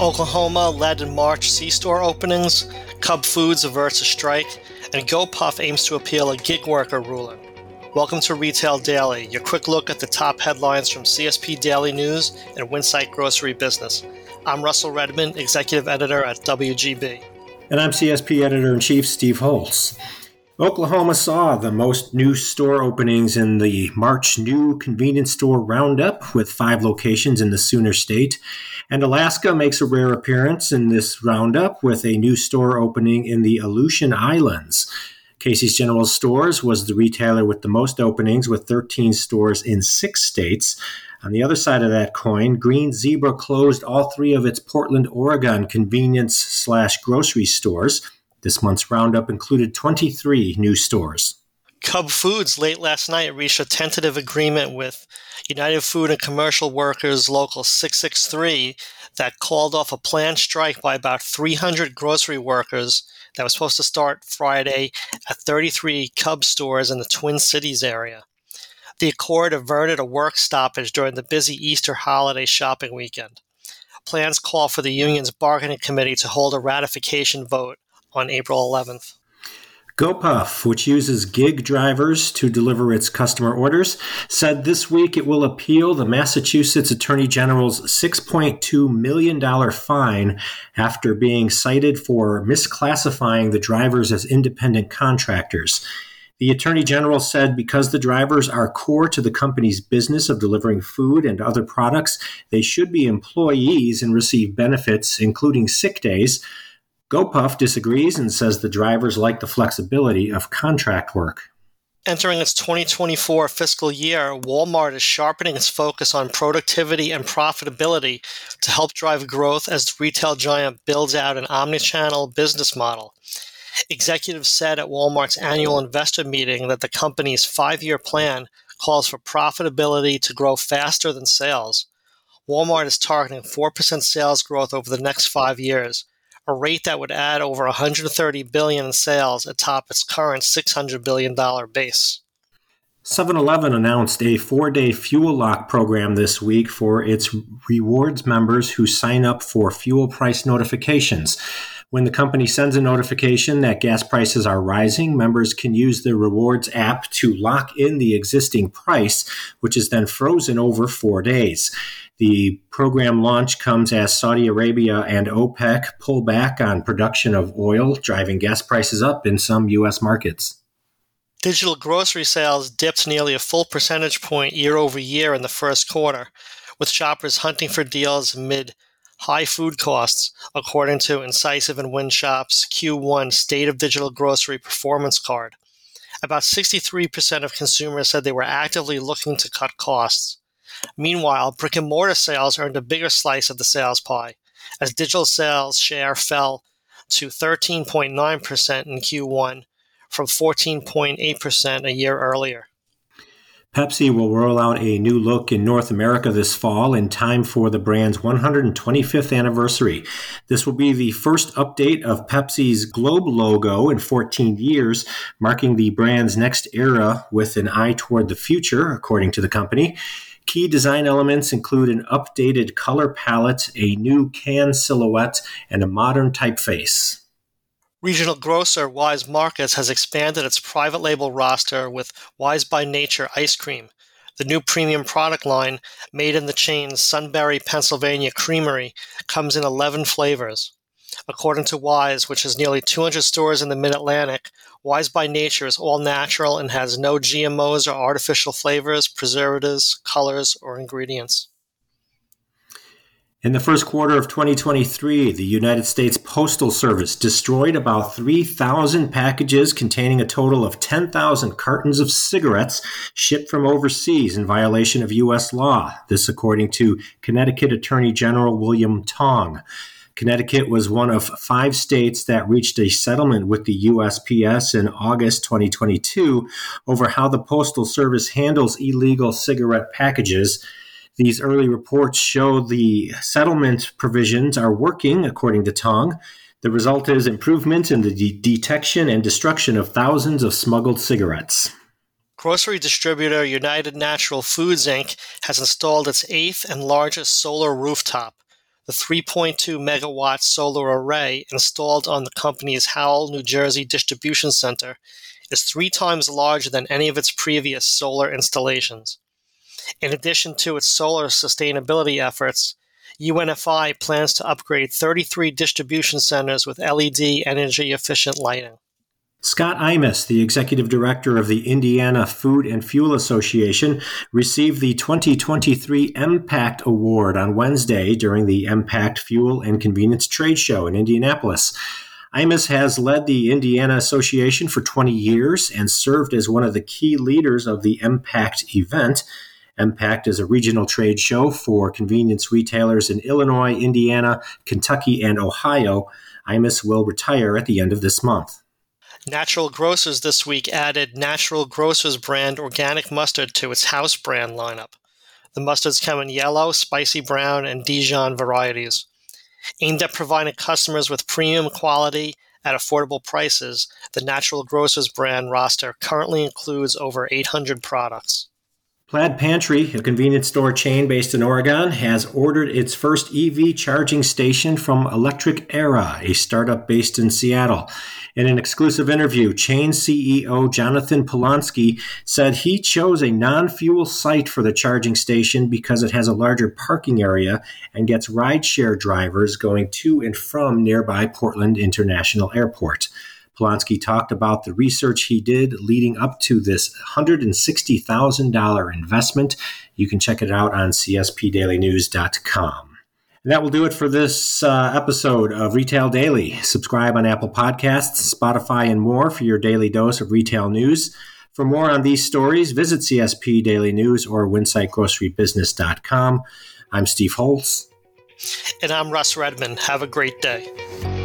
Oklahoma led in March C store openings, Cub Foods averts a strike, and GoPuff aims to appeal a gig worker ruling. Welcome to Retail Daily, your quick look at the top headlines from CSP Daily News and Winsight Grocery Business. I'm Russell Redman, Executive Editor at WGB. And I'm CSP Editor in Chief Steve Holtz. Oklahoma saw the most new store openings in the March new convenience store roundup with five locations in the Sooner State. And Alaska makes a rare appearance in this roundup with a new store opening in the Aleutian Islands. Casey's General Stores was the retailer with the most openings with 13 stores in six states. On the other side of that coin, Green Zebra closed all three of its Portland, Oregon convenience slash grocery stores. This month's roundup included 23 new stores. Cub Foods late last night reached a tentative agreement with United Food and Commercial Workers Local 663 that called off a planned strike by about 300 grocery workers that was supposed to start Friday at 33 Cub stores in the Twin Cities area. The accord averted a work stoppage during the busy Easter holiday shopping weekend. Plans call for the union's bargaining committee to hold a ratification vote on April 11th. GoPuff, which uses gig drivers to deliver its customer orders, said this week it will appeal the Massachusetts Attorney General's $6.2 million fine after being cited for misclassifying the drivers as independent contractors. The Attorney General said because the drivers are core to the company's business of delivering food and other products, they should be employees and receive benefits, including sick days. GoPuff disagrees and says the drivers like the flexibility of contract work. Entering its 2024 fiscal year, Walmart is sharpening its focus on productivity and profitability to help drive growth as the retail giant builds out an omnichannel business model. Executives said at Walmart's annual investor meeting that the company's five year plan calls for profitability to grow faster than sales. Walmart is targeting 4% sales growth over the next five years, a rate that would add over 130 billion in sales atop its current 600 billion dollar base. 7-Eleven announced a 4-day fuel lock program this week for its rewards members who sign up for fuel price notifications. When the company sends a notification that gas prices are rising, members can use the rewards app to lock in the existing price, which is then frozen over 4 days. The program launch comes as Saudi Arabia and OPEC pull back on production of oil, driving gas prices up in some U.S. markets. Digital grocery sales dipped nearly a full percentage point year over year in the first quarter, with shoppers hunting for deals amid high food costs, according to Incisiv and Wynshop's Q1 State of Digital Grocery Performance Card. About 63% of consumers said they were actively looking to cut costs. Meanwhile, brick and mortar sales earned a bigger slice of the sales pie, as digital sales share fell to 13.9% in Q1 from 14.8% a year earlier. Pepsi will roll out a new look in North America this fall in time for the brand's 125th anniversary. This will be the first update of Pepsi's globe logo in 14 years, marking the brand's next era with an eye toward the future, according to the company. Key design elements include an updated color palette, a new can silhouette, and a modern typeface. Regional grocer Weis Markets has expanded its private label roster with Weis by Nature ice cream. The new premium product line, made in the chain's Sunbury, Pennsylvania creamery, comes in 11 flavors. According to Weis, which has nearly 200 stores in the Mid Atlantic, Weis by Nature is all natural and has no GMOs or artificial flavors, preservatives, colors, or ingredients. In the first quarter of 2023, the United States Postal Service destroyed about 3,000 packages containing a total of 10,000 cartons of cigarettes shipped from overseas in violation of U.S. law. This, according to Connecticut Attorney General William Tong. Connecticut was one of five states that reached a settlement with the USPS in August 2022 over how the Postal Service handles illegal cigarette packages. These early reports show the settlement provisions are working, according to Tong. The result is improvement in the de- detection and destruction of thousands of smuggled cigarettes. Grocery distributor United Natural Foods Inc. has installed its eighth and largest solar rooftop. The 3.2 megawatt solar array installed on the company's Howell, New Jersey distribution center is three times larger than any of its previous solar installations. In addition to its solar sustainability efforts, UNFI plans to upgrade 33 distribution centers with LED energy efficient lighting. Scott Imus, the executive director of the Indiana Food and Fuel Association, received the 2023 MPACT Award on Wednesday during the MPACT Fuel and Convenience Trade Show in Indianapolis. Imus has led the Indiana Association for 20 years and served as one of the key leaders of the MPACT event. MPACT is a regional trade show for convenience retailers in Illinois, Indiana, Kentucky, and Ohio. Imus will retire at the end of this month. Natural Grocers this week added Natural Grocers brand organic mustard to its house brand lineup. The mustards come in yellow, spicy brown, and Dijon varieties. Aimed at providing customers with premium quality at affordable prices, the Natural Grocers brand roster currently includes over 800 products. Plaid Pantry, a convenience store chain based in Oregon, has ordered its first EV charging station from Electric Era, a startup based in Seattle. In an exclusive interview, chain CEO Jonathan Polonsky said he chose a non fuel site for the charging station because it has a larger parking area and gets rideshare drivers going to and from nearby Portland International Airport. Polonsky talked about the research he did leading up to this $160,000 investment. You can check it out on cspdailynews.com. And that will do it for this uh, episode of Retail Daily. Subscribe on Apple Podcasts, Spotify, and more for your daily dose of retail news. For more on these stories, visit CSP Daily News or WinsightGroceryBusiness.com. I'm Steve Holtz. And I'm Russ Redman. Have a great day.